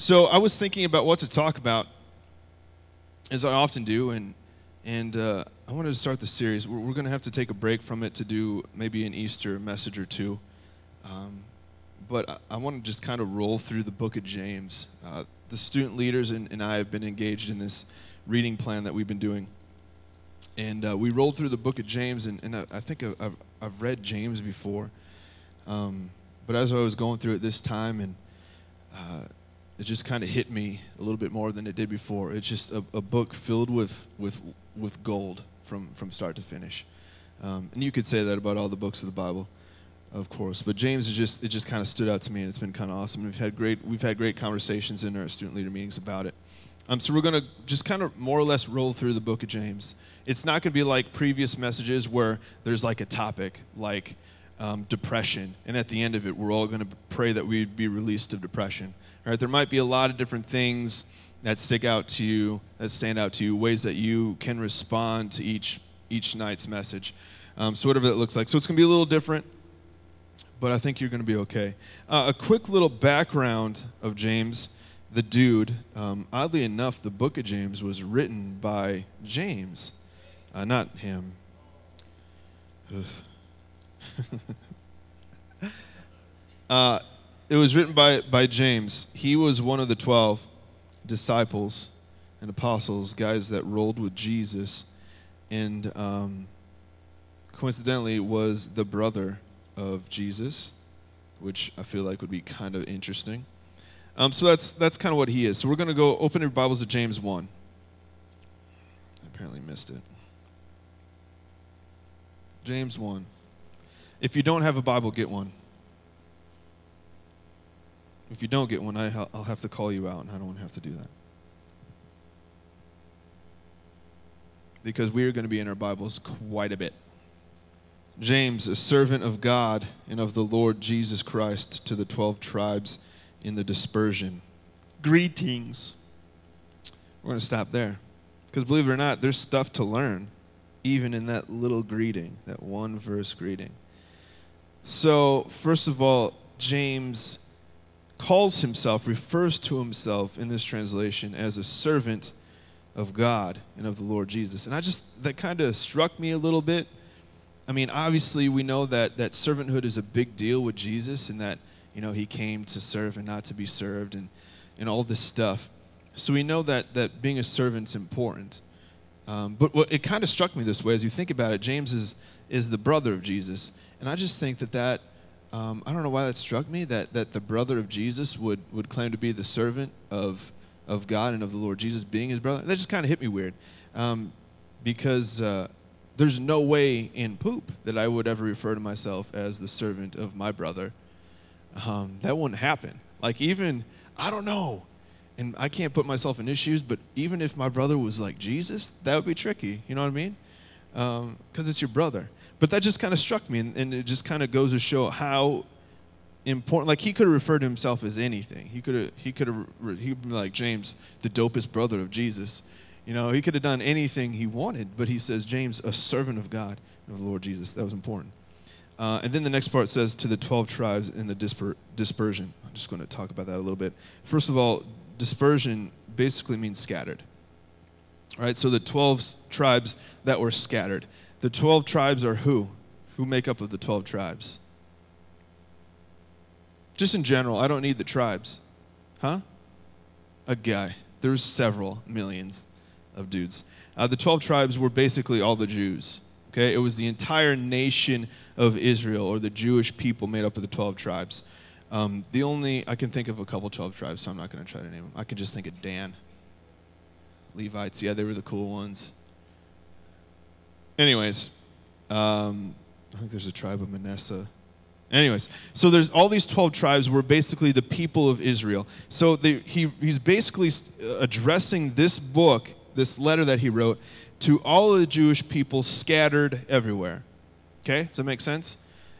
So I was thinking about what to talk about, as I often do, and and uh, I wanted to start the series. We're, we're going to have to take a break from it to do maybe an Easter message or two. Um, but I, I want to just kind of roll through the book of James. Uh, the student leaders and, and I have been engaged in this reading plan that we've been doing. And uh, we rolled through the book of James, and, and I, I think I've, I've read James before. Um, but as I was going through it this time, and uh, it just kind of hit me a little bit more than it did before. It's just a, a book filled with, with, with gold from, from start to finish. Um, and you could say that about all the books of the Bible, of course. But James is just it just kind of stood out to me, and it's been kind of awesome. We've had great we've had great conversations in our student leader meetings about it. Um, so we're going to just kind of more or less roll through the book of James. It's not going to be like previous messages where there's like a topic like um, depression, and at the end of it, we're all going to pray that we'd be released of depression. Right, there might be a lot of different things that stick out to you, that stand out to you, ways that you can respond to each each night's message. Um, so whatever that looks like. So it's going to be a little different, but I think you're going to be okay. Uh, a quick little background of James the dude. Um, oddly enough, the book of James was written by James, uh, not him. uh, it was written by, by James. He was one of the 12 disciples and apostles, guys that rolled with Jesus, and um, coincidentally was the brother of Jesus, which I feel like would be kind of interesting. Um, so that's that's kind of what he is. So we're going to go open your Bibles to James one. I apparently missed it. James one. If you don't have a Bible, get one. If you don't get one, I, I'll have to call you out, and I don't want to have to do that. Because we are going to be in our Bibles quite a bit. James, a servant of God and of the Lord Jesus Christ, to the 12 tribes in the dispersion. Greetings. We're going to stop there. Because believe it or not, there's stuff to learn, even in that little greeting, that one verse greeting. So, first of all, James calls himself, refers to himself in this translation as a servant of God and of the Lord Jesus. And I just, that kind of struck me a little bit. I mean, obviously, we know that, that servanthood is a big deal with Jesus and that you know, he came to serve and not to be served and, and all this stuff. So we know that, that being a servant's important. Um, but what, it kind of struck me this way as you think about it. James is, is the brother of Jesus. And I just think that that, um, I don't know why that struck me, that, that the brother of Jesus would, would claim to be the servant of, of God and of the Lord Jesus being his brother. That just kind of hit me weird. Um, because uh, there's no way in poop that I would ever refer to myself as the servant of my brother um, that wouldn't happen. Like, even, I don't know, and I can't put myself in his shoes, but even if my brother was like Jesus, that would be tricky. You know what I mean? Because um, it's your brother. But that just kind of struck me, and, and it just kind of goes to show how important. Like he could have referred to himself as anything. He could have. He could have. He would be like James, the dopest brother of Jesus. You know, he could have done anything he wanted, but he says James, a servant of God, of the Lord Jesus. That was important. Uh, and then the next part says to the 12 tribes in the disper- dispersion. I'm just going to talk about that a little bit. First of all, dispersion basically means scattered. All right, so the 12 tribes that were scattered. The 12 tribes are who? Who make up of the 12 tribes? Just in general, I don't need the tribes. Huh? A guy. There's several millions of dudes. Uh, the 12 tribes were basically all the Jews. Okay, it was the entire nation of Israel, or the Jewish people made up of the 12 tribes. Um, the only, I can think of a couple 12 tribes, so I'm not going to try to name them. I can just think of Dan. Levites, yeah, they were the cool ones. Anyways, um, I think there's a tribe of Manasseh. Anyways, so there's all these 12 tribes were basically the people of Israel. So he, he's basically addressing this book, this letter that he wrote, to all of the Jewish people scattered everywhere. Okay? Does that make sense?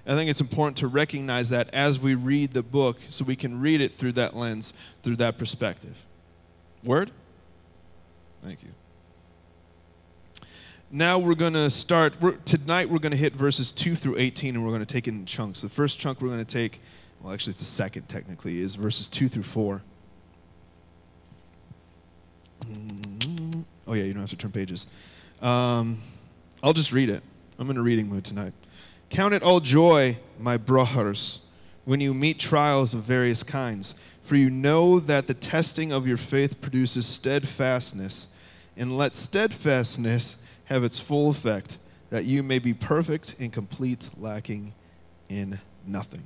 I think it's important to recognize that as we read the book so we can read it through that lens, through that perspective. Word? Thank you now we're going to start. We're, tonight we're going to hit verses 2 through 18 and we're going to take it in chunks. The first chunk we're going to take, well, actually, it's the second technically, is verses 2 through 4. Oh, yeah, you don't have to turn pages. Um, I'll just read it. I'm in a reading mood tonight. Count it all joy, my brothers, when you meet trials of various kinds, for you know that the testing of your faith produces steadfastness. And let steadfastness have its full effect, that you may be perfect and complete, lacking in nothing.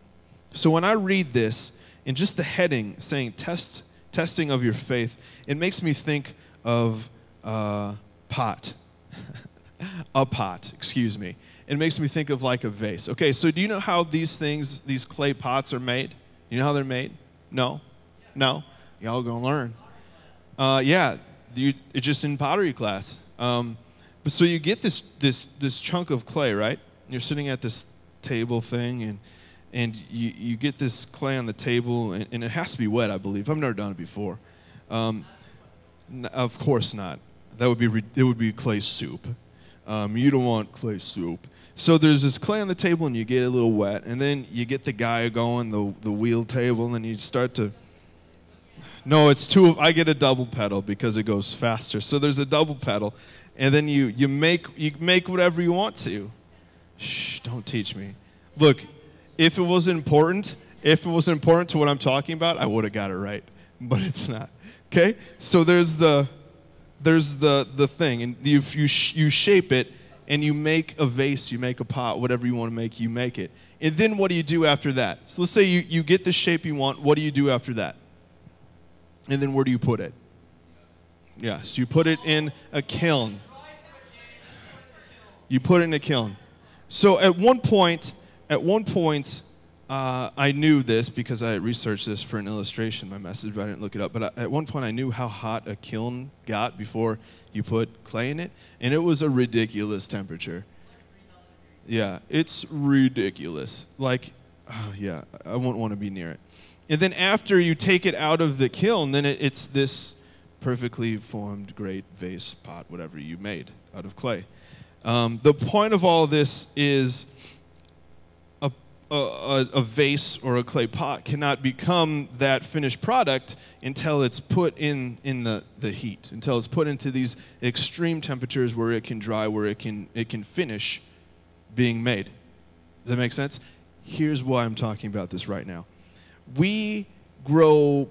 So when I read this, in just the heading saying test, testing of your faith, it makes me think of uh, pot. a pot, excuse me. It makes me think of like a vase. Okay, so do you know how these things, these clay pots are made? You know how they're made? No? No? Y'all gonna learn. Uh, yeah, you, it's just in pottery class. Um, but so you get this, this, this chunk of clay, right? You're sitting at this table thing, and, and you, you get this clay on the table, and, and it has to be wet, I believe. I've never done it before. Um, n- of course not. That would be, re- it would be clay soup. Um, you don't want clay soup. So there's this clay on the table, and you get a little wet, and then you get the guy going, the, the wheel table, and you start to. No, it's two. I get a double pedal because it goes faster. So there's a double pedal, and then you, you make you make whatever you want to. Shh, don't teach me. Look, if it was important, if it was important to what I'm talking about, I would have got it right, but it's not. Okay? So there's the there's the the thing, and you you sh- you shape it, and you make a vase, you make a pot, whatever you want to make, you make it. And then what do you do after that? So let's say you, you get the shape you want. What do you do after that? And then where do you put it? Yes, you put it in a kiln. You put it in a kiln. So at one point, at one point, uh, I knew this because I researched this for an illustration, my message, but I didn't look it up. But at one point, I knew how hot a kiln got before you put clay in it, and it was a ridiculous temperature. Yeah, it's ridiculous. Like, oh, yeah, I wouldn't want to be near it. And then after you take it out of the kiln, then it, it's this perfectly formed, great vase, pot, whatever you made out of clay. Um, the point of all this is a, a, a vase or a clay pot cannot become that finished product until it's put in, in the, the heat, until it's put into these extreme temperatures where it can dry, where it can, it can finish being made. Does that make sense? Here's why I'm talking about this right now. We grow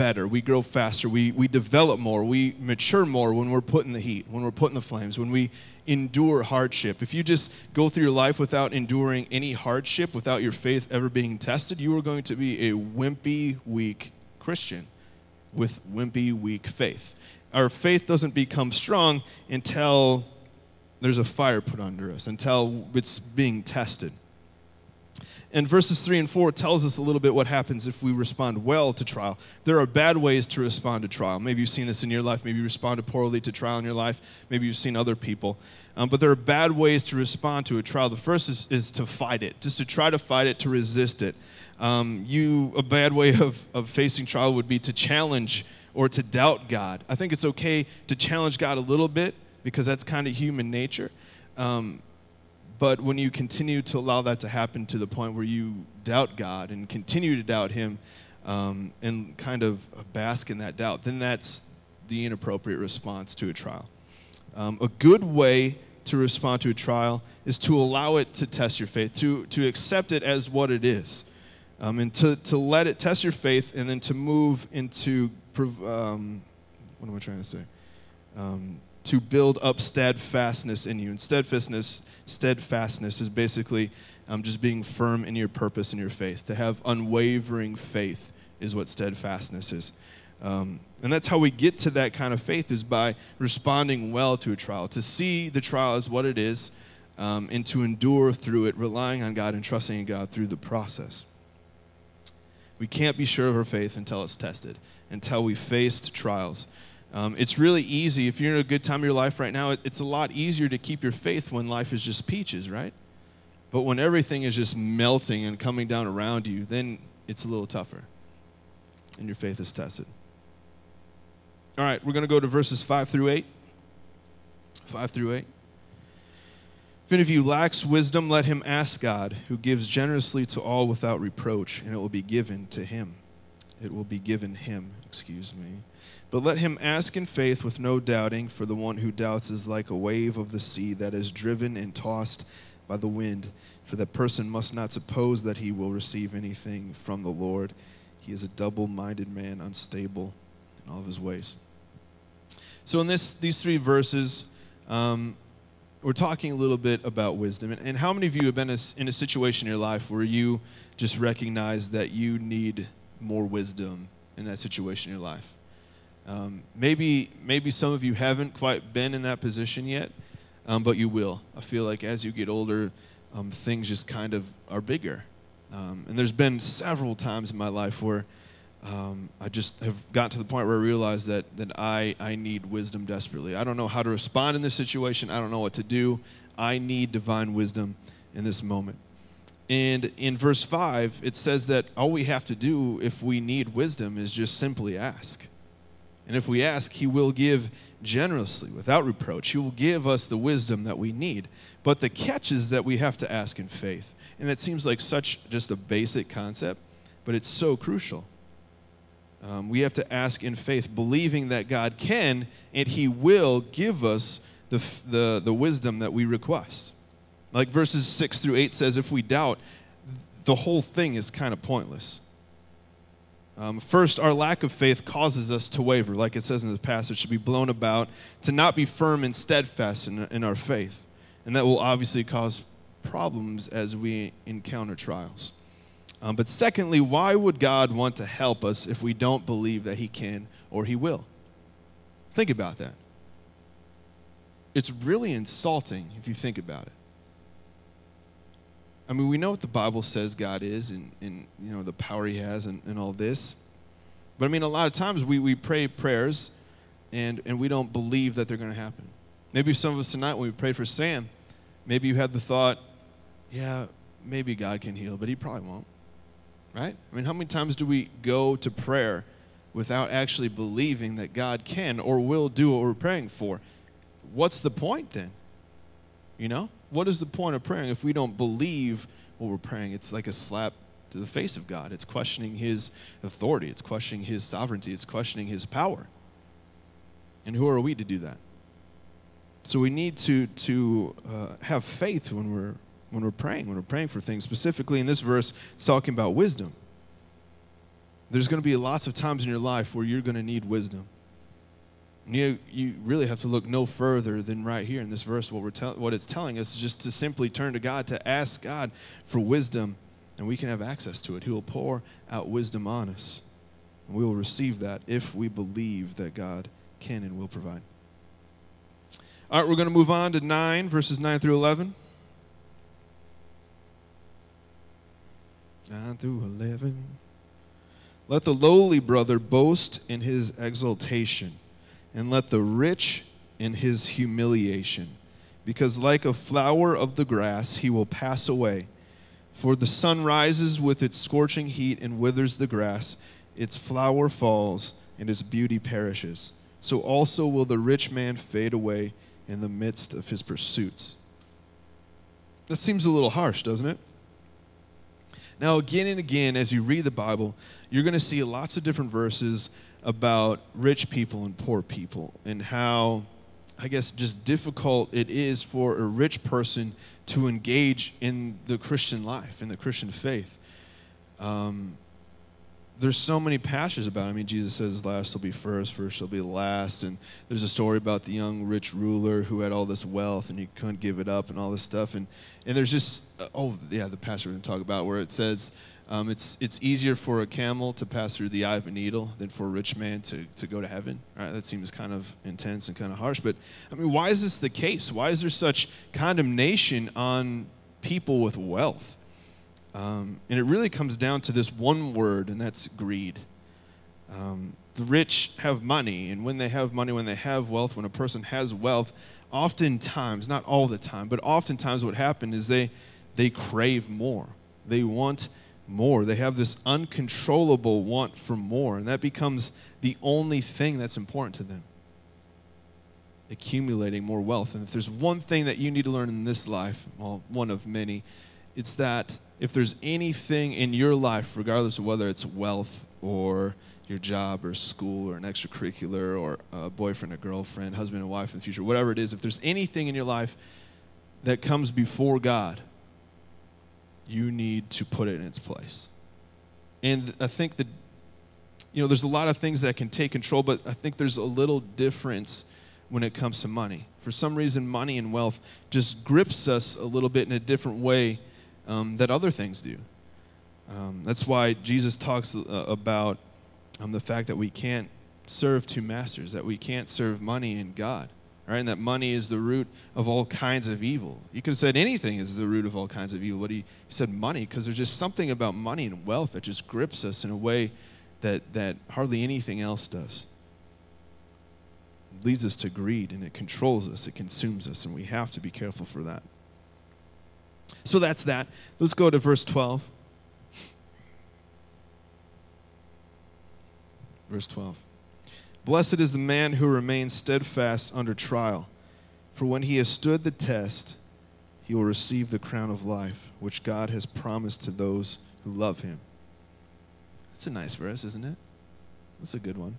better, we grow faster, we, we develop more, we mature more when we're put in the heat, when we're put in the flames, when we endure hardship. If you just go through your life without enduring any hardship, without your faith ever being tested, you are going to be a wimpy, weak Christian with wimpy, weak faith. Our faith doesn't become strong until there's a fire put under us, until it's being tested. And verses 3 and 4 tells us a little bit what happens if we respond well to trial. There are bad ways to respond to trial. Maybe you've seen this in your life. Maybe you responded poorly to trial in your life. Maybe you've seen other people. Um, but there are bad ways to respond to a trial. The first is, is to fight it, just to try to fight it, to resist it. Um, you, a bad way of, of facing trial would be to challenge or to doubt God. I think it's okay to challenge God a little bit because that's kind of human nature. Um, but when you continue to allow that to happen to the point where you doubt God and continue to doubt Him um, and kind of bask in that doubt, then that's the inappropriate response to a trial. Um, a good way to respond to a trial is to allow it to test your faith, to, to accept it as what it is, um, and to, to let it test your faith and then to move into, um, what am I trying to say? To build up steadfastness in you. And steadfastness, steadfastness is basically um, just being firm in your purpose and your faith. To have unwavering faith is what steadfastness is. Um, and that's how we get to that kind of faith is by responding well to a trial, to see the trial as what it is, um, and to endure through it, relying on God and trusting in God through the process. We can't be sure of our faith until it's tested, until we faced trials. Um, it's really easy, if you're in a good time of your life right now, it, it's a lot easier to keep your faith when life is just peaches, right? But when everything is just melting and coming down around you, then it's a little tougher. And your faith is tested. All right, we're going to go to verses 5 through 8. 5 through 8. If any of you lacks wisdom, let him ask God, who gives generously to all without reproach, and it will be given to him. it will be given him. Excuse me. But let him ask in faith with no doubting, for the one who doubts is like a wave of the sea that is driven and tossed by the wind. For that person must not suppose that he will receive anything from the Lord. He is a double minded man, unstable in all of his ways. So, in this, these three verses, um, we're talking a little bit about wisdom. And, and how many of you have been in a situation in your life where you just recognize that you need more wisdom in that situation in your life? Um, maybe, maybe some of you haven't quite been in that position yet, um, but you will. I feel like as you get older, um, things just kind of are bigger. Um, and there's been several times in my life where um, I just have gotten to the point where I realize that, that I, I need wisdom desperately. I don't know how to respond in this situation, I don't know what to do. I need divine wisdom in this moment. And in verse 5, it says that all we have to do if we need wisdom is just simply ask. And if we ask, He will give generously, without reproach. He will give us the wisdom that we need. But the catch is that we have to ask in faith. And that seems like such just a basic concept, but it's so crucial. Um, we have to ask in faith, believing that God can and He will give us the, the, the wisdom that we request. Like verses 6 through 8 says, if we doubt, the whole thing is kind of pointless. Um, first, our lack of faith causes us to waver, like it says in the passage, to be blown about, to not be firm and steadfast in, in our faith. And that will obviously cause problems as we encounter trials. Um, but secondly, why would God want to help us if we don't believe that He can or He will? Think about that. It's really insulting if you think about it. I mean, we know what the Bible says God is and, and you know, the power he has and, and all this. But I mean, a lot of times we, we pray prayers and, and we don't believe that they're going to happen. Maybe some of us tonight, when we prayed for Sam, maybe you had the thought, yeah, maybe God can heal, but he probably won't. Right? I mean, how many times do we go to prayer without actually believing that God can or will do what we're praying for? What's the point then? You know? what is the point of praying if we don't believe what we're praying? It's like a slap to the face of God. It's questioning his authority, it's questioning his sovereignty, it's questioning his power. And who are we to do that? So we need to, to uh, have faith when we're, when we're praying, when we're praying for things. Specifically in this verse, it's talking about wisdom. There's going to be lots of times in your life where you're going to need wisdom. You, you really have to look no further than right here in this verse. What, we're what it's telling us is just to simply turn to God, to ask God for wisdom, and we can have access to it. He will pour out wisdom on us. And we will receive that if we believe that God can and will provide. All right, we're going to move on to 9, verses 9 through 11. 9 through 11. Let the lowly brother boast in his exaltation and let the rich in his humiliation, because like a flower of the grass he will pass away. For the sun rises with its scorching heat and withers the grass, its flower falls, and its beauty perishes. So also will the rich man fade away in the midst of his pursuits. That seems a little harsh, doesn't it? Now, again and again, as you read the Bible, you're going to see lots of different verses about rich people and poor people and how, I guess, just difficult it is for a rich person to engage in the Christian life, in the Christian faith. Um, there's so many passages about it. I mean, Jesus says, last will be first, first shall be last. And there's a story about the young rich ruler who had all this wealth and he couldn't give it up and all this stuff. And, and there's just, oh, yeah, the pastor we're going to talk about where it says, um, it's, it's easier for a camel to pass through the eye of a needle than for a rich man to, to go to heaven. Right? That seems kind of intense and kind of harsh. But, I mean, why is this the case? Why is there such condemnation on people with wealth? Um, and it really comes down to this one word, and that's greed. Um, the rich have money, and when they have money, when they have wealth, when a person has wealth, oftentimes, not all the time, but oftentimes what happens is they, they crave more. They want more. They have this uncontrollable want for more, and that becomes the only thing that's important to them. Accumulating more wealth. And if there's one thing that you need to learn in this life, well, one of many, it's that if there's anything in your life, regardless of whether it's wealth or your job or school or an extracurricular or a boyfriend or girlfriend, husband and wife in the future, whatever it is, if there's anything in your life that comes before God, you need to put it in its place. And I think that, you know, there's a lot of things that can take control, but I think there's a little difference when it comes to money. For some reason, money and wealth just grips us a little bit in a different way um, that other things do. Um, that's why Jesus talks uh, about um, the fact that we can't serve two masters, that we can't serve money and God right? And that money is the root of all kinds of evil. You could have said anything is the root of all kinds of evil, but he, said money because there's just something about money and wealth that just grips us in a way that, that hardly anything else does. It leads us to greed and it controls us, it consumes us, and we have to be careful for that. So that's that. Let's go to verse 12. Verse 12. Blessed is the man who remains steadfast under trial, for when he has stood the test, he will receive the crown of life, which God has promised to those who love him. That's a nice verse, isn't it? That's a good one.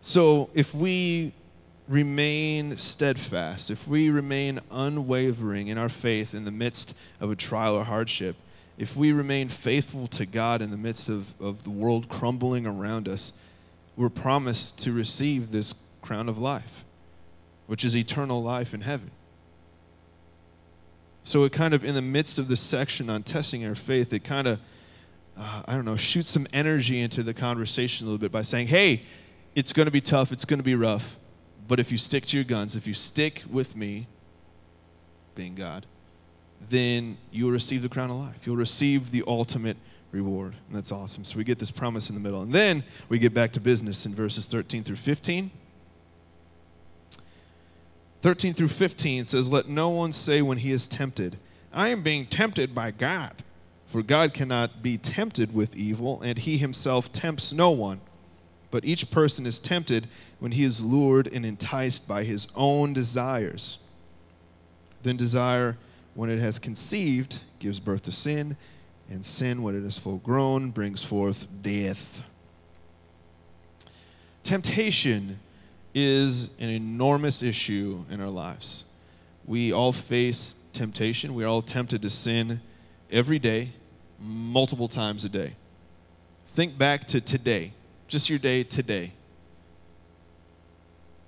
So if we remain steadfast, if we remain unwavering in our faith in the midst of a trial or hardship, if we remain faithful to God in the midst of, of the world crumbling around us, we're promised to receive this crown of life, which is eternal life in heaven. So it kind of, in the midst of this section on testing our faith, it kind of, uh, I don't know, shoots some energy into the conversation a little bit by saying, hey, it's going to be tough, it's going to be rough, but if you stick to your guns, if you stick with me, being God, then you'll receive the crown of life. You'll receive the ultimate reward. And that's awesome. So we get this promise in the middle. And then we get back to business in verses 13 through 15. 13 through 15 says, Let no one say when he is tempted, I am being tempted by God. For God cannot be tempted with evil, and he himself tempts no one. But each person is tempted when he is lured and enticed by his own desires. Then desire, when it has conceived, gives birth to sin and sin, when it is full grown, brings forth death. Temptation is an enormous issue in our lives. We all face temptation. We're all tempted to sin every day, multiple times a day. Think back to today, just your day today.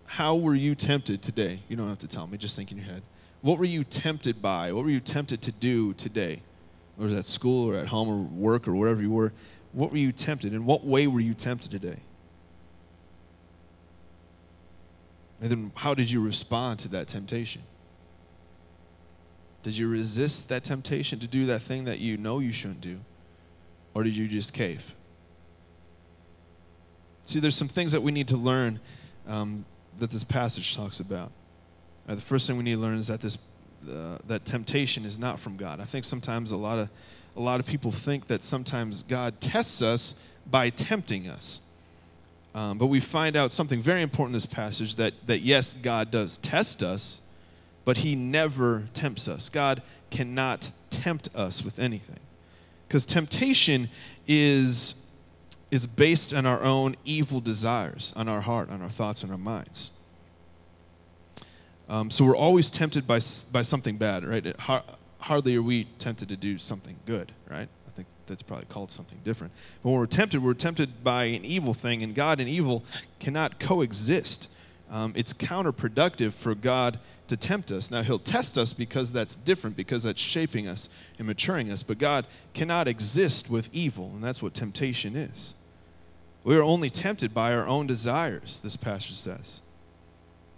How were you tempted today? You don't have to tell me, just think in your head. What were you tempted by? What were you tempted to do today? Or was at school or at home or work or wherever you were, what were you tempted? In what way were you tempted today? And then how did you respond to that temptation? Did you resist that temptation to do that thing that you know you shouldn't do? Or did you just cave? See, there's some things that we need to learn um, that this passage talks about. Uh, the first thing we need to learn is that this uh, that temptation is not from God. I think sometimes a lot of a lot of people think that sometimes God tests us by tempting us. Um, but we find out something very important in this passage that, that yes, God does test us, but He never tempts us. God cannot tempt us with anything. Because temptation is, is based on our own evil desires, on our heart, on our thoughts, on our minds. Um, so we're always tempted by, by something bad, right? It, har- hardly are we tempted to do something good, right? I think that's probably called something different. But when we're tempted, we're tempted by an evil thing, and God and evil cannot coexist. Um, it's counterproductive for God to tempt us. Now, He'll test us because that's different, because that's shaping us and maturing us. But God cannot exist with evil, and that's what temptation is. We are only tempted by our own desires, this passage says.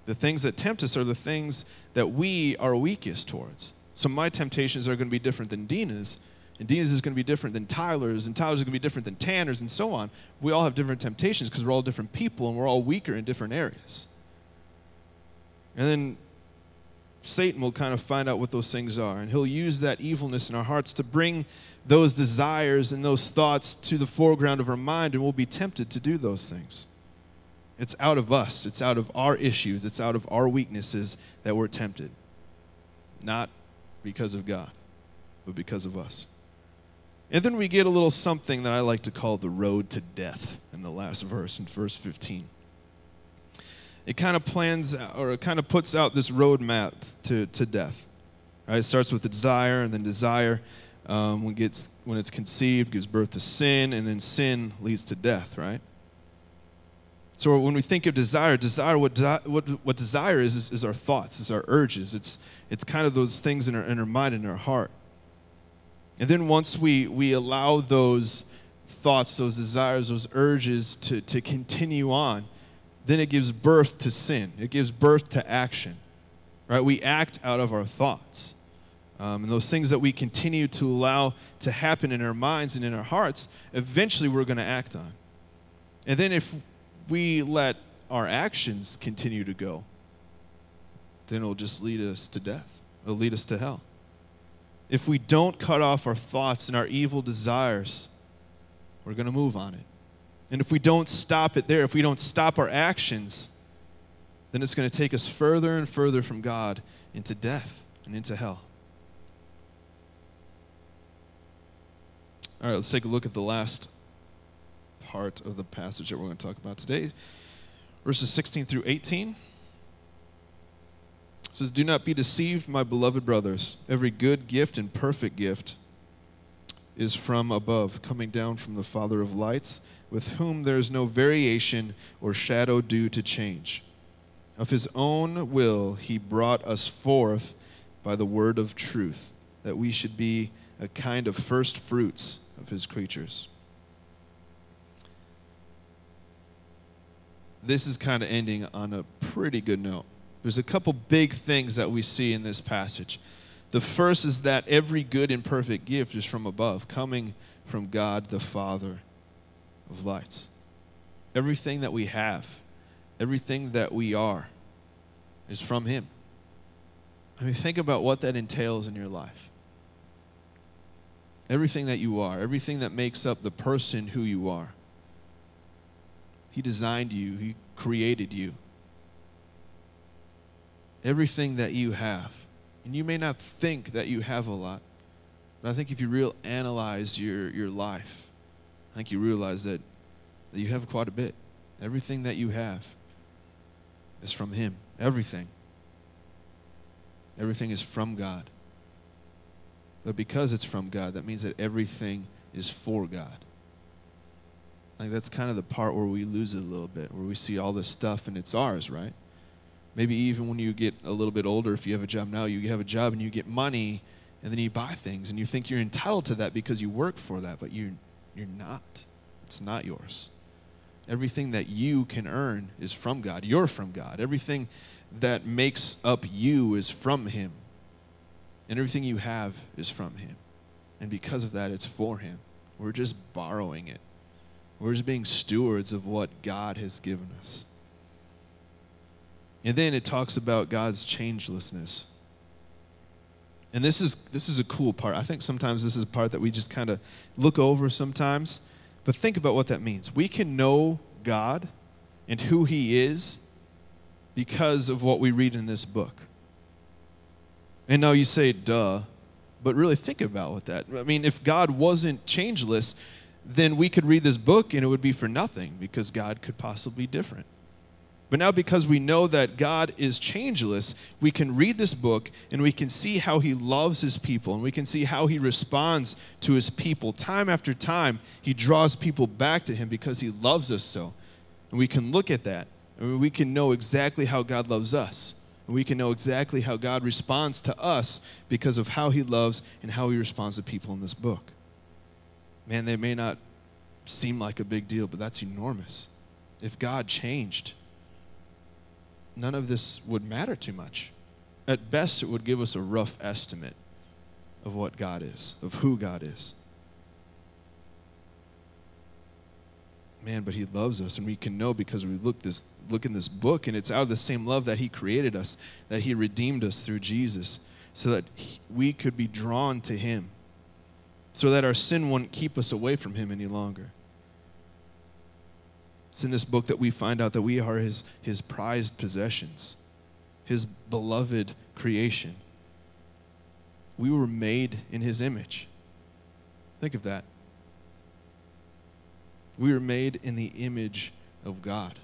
The things that tempt us are the things that we are weakest towards. So my temptations are going to be different than Dina's, and Dina's is going to be different than Tyler's, and Tyler's is going to be different than Tanner's, and so on. We all have different temptations because we're all different people and we're all weaker in different areas. And then Satan will kind of find out what those things are, and he'll use that evilness in our hearts to bring those desires and those thoughts to the foreground of our mind, and we'll be tempted to do those things. It's out of us, it's out of our issues, it's out of our weaknesses that we're tempted. Not because of God, but because of us. And then we get a little something that I like to call the road to death in the last verse, in verse 15. It kind of plans or it kind of puts out this roadmap to, to death. Right? It starts with the desire, and then desire, um, when, gets, when it's conceived, gives birth to sin, and then sin leads to death, right? So when we think of desire, desire, what, what, what desire is, is, is our thoughts, is our urges. It's, it's kind of those things in our, in our mind and our heart. And then once we, we allow those thoughts, those desires, those urges to, to continue on, then it gives birth to sin. It gives birth to action. Right? We act out of our thoughts. Um, and those things that we continue to allow to happen in our minds and in our hearts, eventually we're going to act on. And then if we let our actions continue to go, then it'll just lead us to death. It'll lead us to hell. If we don't cut off our thoughts and our evil desires, we're going to move on it. And if we don't stop it there, if we don't stop our actions, then it's going to take us further and further from God into death and into hell. All right, let's take a look at the last part of the passage that we're going to talk about today. Verses 16 through 18. It says, Do not be deceived, my beloved brothers. Every good gift and perfect gift is from above, coming down from the Father of lights, with whom there is no variation or shadow due to change. Of his own will, he brought us forth by the word of truth, that we should be a kind of first fruits of his creatures. This is kind of ending on a pretty good note. There's a couple big things that we see in this passage. The first is that every good and perfect gift is from above, coming from God the Father of lights. Everything that we have, everything that we are, is from Him. I mean, think about what that entails in your life. Everything that you are, everything that makes up the person who you are he designed you, He created you. Everything that you have. And you may not think that you have a lot, but I think if you real analyze your, your life, I think you realize that, that you have quite a bit. Everything that you have is from Him. Everything. Everything is from God. But because it's from God, that means that everything is for God. Like that's kind of the part where we lose it a little bit, where we see all this stuff and it's ours, right? Maybe even when you get a little bit older, if you have a job now, you have a job and you get money and then you buy things and you think you're entitled to that because you work for that, but you you're not. It's not yours. Everything that you can earn is from God. You're from God. Everything that makes up you is from him. And everything you have is from him. And because of that, it's for him. We're just borrowing it. We're just being stewards of what God has given us. And then it talks about God's changelessness. And this is this is a cool part. I think sometimes this is a part that we just kind of look over sometimes. But think about what that means. We can know God and who he is because of what we read in this book. And now you say duh, but really think about what that. I mean, if God wasn't changeless, then we could read this book and it would be for nothing because God could possibly be different. But now, because we know that God is changeless, we can read this book and we can see how He loves His people and we can see how He responds to His people. Time after time, He draws people back to Him because He loves us so. And we can look at that and we can know exactly how God loves us. And we can know exactly how God responds to us because of how He loves and how He responds to people in this book man, they may not seem like a big deal, but that's enormous. If God changed, none of this would matter too much. At best, it would give us a rough estimate of what God is, of who God is. Man, but He loves us, and we can know because we look this look in this book, and it's out of the same love that He created us, that He redeemed us through Jesus, so that he, we could be drawn to Him so that our sin wouldn't keep us away from Him any longer. It's in this book that we find out that we are His, his prized possessions, His beloved creation. We were made in His image. Think of that. We were made in the image of God.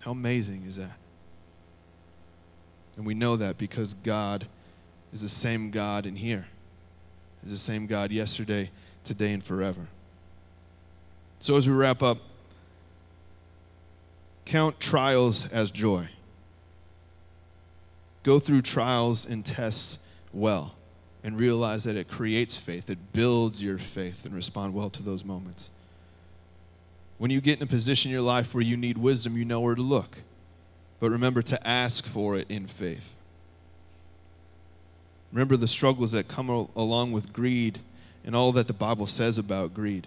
How amazing is that? And we know that because God is the same God in here, is the same God yesterday, today, and forever. So as we wrap up, count trials as joy. Go through trials and tests well and realize that it creates faith, it builds your faith, and respond well to those moments. When you get in a position in your life where you need wisdom, you know where to look. But remember to ask for it in faith. Remember the struggles that come along with greed and all that the Bible says about greed.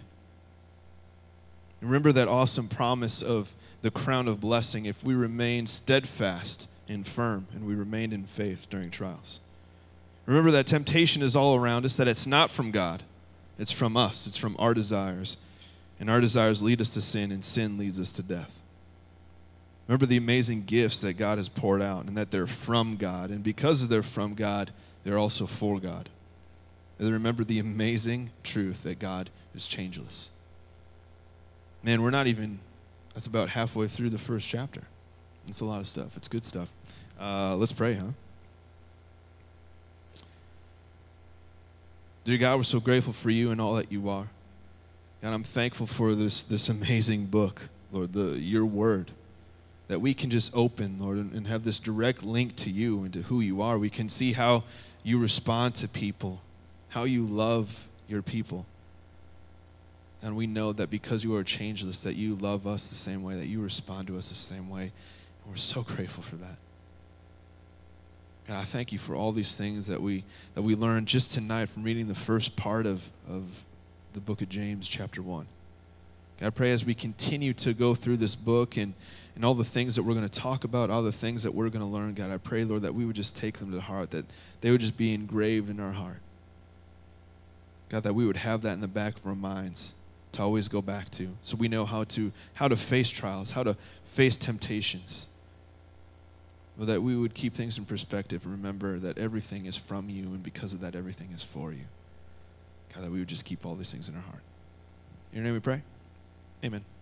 Remember that awesome promise of the crown of blessing if we remain steadfast and firm and we remain in faith during trials. Remember that temptation is all around us, that it's not from God, it's from us, it's from our desires. And our desires lead us to sin, and sin leads us to death. Remember the amazing gifts that God has poured out and that they're from God. And because they're from God, they're also for God. And they remember the amazing truth that God is changeless. Man, we're not even, that's about halfway through the first chapter. It's a lot of stuff. It's good stuff. Uh, let's pray, huh? Dear God, we're so grateful for you and all that you are. God, I'm thankful for this, this amazing book, Lord, the, your word, that we can just open, Lord, and, and have this direct link to you and to who you are. We can see how you respond to people, how you love your people. And we know that because you are changeless, that you love us the same way, that you respond to us the same way. And we're so grateful for that. God, I thank you for all these things that we that we learned just tonight from reading the first part of, of the book of James, chapter one. God, I pray as we continue to go through this book and, and all the things that we're going to talk about, all the things that we're going to learn, God, I pray, Lord, that we would just take them to the heart, that they would just be engraved in our heart. God, that we would have that in the back of our minds to always go back to, so we know how to how to face trials, how to face temptations but that we would keep things in perspective and remember that everything is from you, and because of that, everything is for you. God, that we would just keep all these things in our heart. In your name we pray. Amen.